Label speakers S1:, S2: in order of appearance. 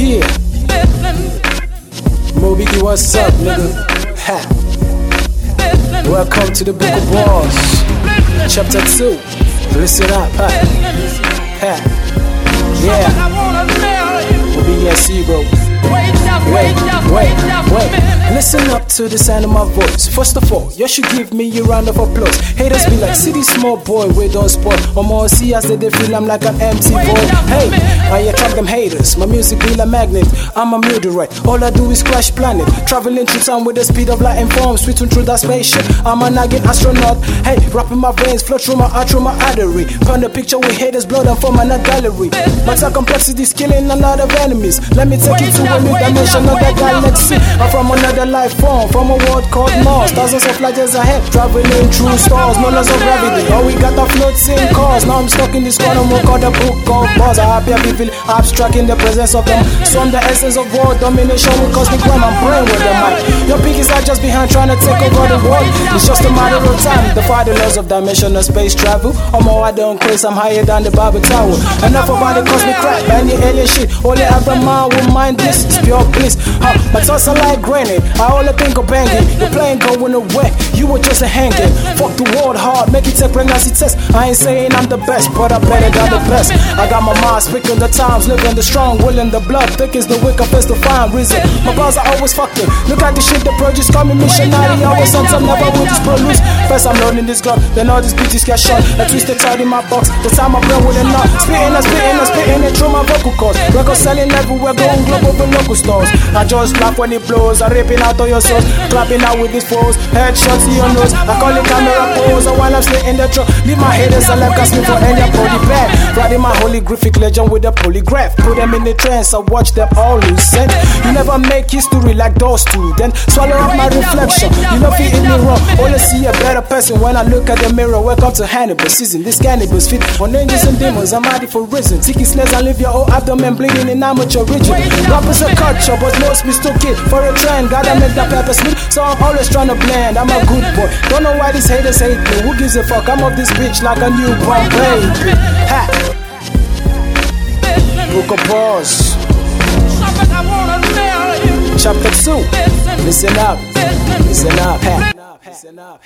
S1: Yeah. Moby, what's up, nigga? Ha. Welcome to the Book of Wars, Chapter 2. Listen up, ha. Ha. Yeah. Moby, yes, bro. Listen up to the sound of my voice. First of all, you should give me a round of applause. Haters be like, see this small boy, we don't spoil. Or more see as they, they feel I'm like an empty void. Hey, I attract them haters. My music be like magnet. I'm a murderer. All I do is crash planet. Traveling through time with the speed of light and form. Switching through that spaceship. I'm a nagging astronaut. Hey, rapping my veins, flow through my heart, through my artery. Turn a picture with haters, blood and form a gallery. Matter complexity, killing a lot of enemies. Let me take you to a new dimension of the galaxy. I'm from another life form, from a world called Mars. Thousands of light years ahead, traveling through stars, no laws of gravity. All we got are floating cars. Now I'm stuck in this corner, more called the book of bars. I happy, feel abstract in the presence of them. So I'm the essence of world domination with cosmic rhyme. I'm praying with the mic. Your piggies are just behind trying to take over the world. It's just a matter of time. The laws of dimensional space travel. I'm more I don't craze, I'm higher than the Eiffel Tower. Enough about the cosmic crap and the alien shit. Only man will mind this. It's pure bliss. Huh, my thoughts are like granite. I only think of banging. The plane going away. You were just a hanging. Fuck the world hard. Make it take pregnancy test. I ain't saying I'm the best, but I'm better than the best. I got my mind speaking the times, living the strong, willing the blood. Thick is the wicked, face to find reason. My bars are always fucking. Look at the shit they produce. Me missionary. Always on time, never will this produce. First I'm loading this gun, then all these bitches get shot. A twisted tied in my box. The time I play with a knot. Spitting and spitting and spitting it through my vocal cords. Record selling everywhere, going global for local stores. I just laugh when it blows. I'm ripping out all your souls, clapping out with these foes. Headshots in your nose. I call it camera pose. And while I'm sitting the truck, leave my haters alive, casting for any body bad. Riding my holy graphic legend with a polygraph. Put them in the trance, I watch them all lose sense. You never make history like those two. Then swallow up my reflection. You know, feeling me wrong. Only see a better person when I look at the mirror. Welcome to Hannibal season. This cannibals fit on angels and demons. I'm ready for reason. Tiki snares and leave your whole abdomen bleeding in amateur region. Rap is a culture, but most mistook it for a trend. Gotta make that pepper sweet, so I'm always trying to blend. I'm a good boy. Don't know why these haters hate me. Who gives a fuck? I'm off this bitch like a newborn baby. Ha! Book of Chapter 2. Listen up. Listen up. Listen up.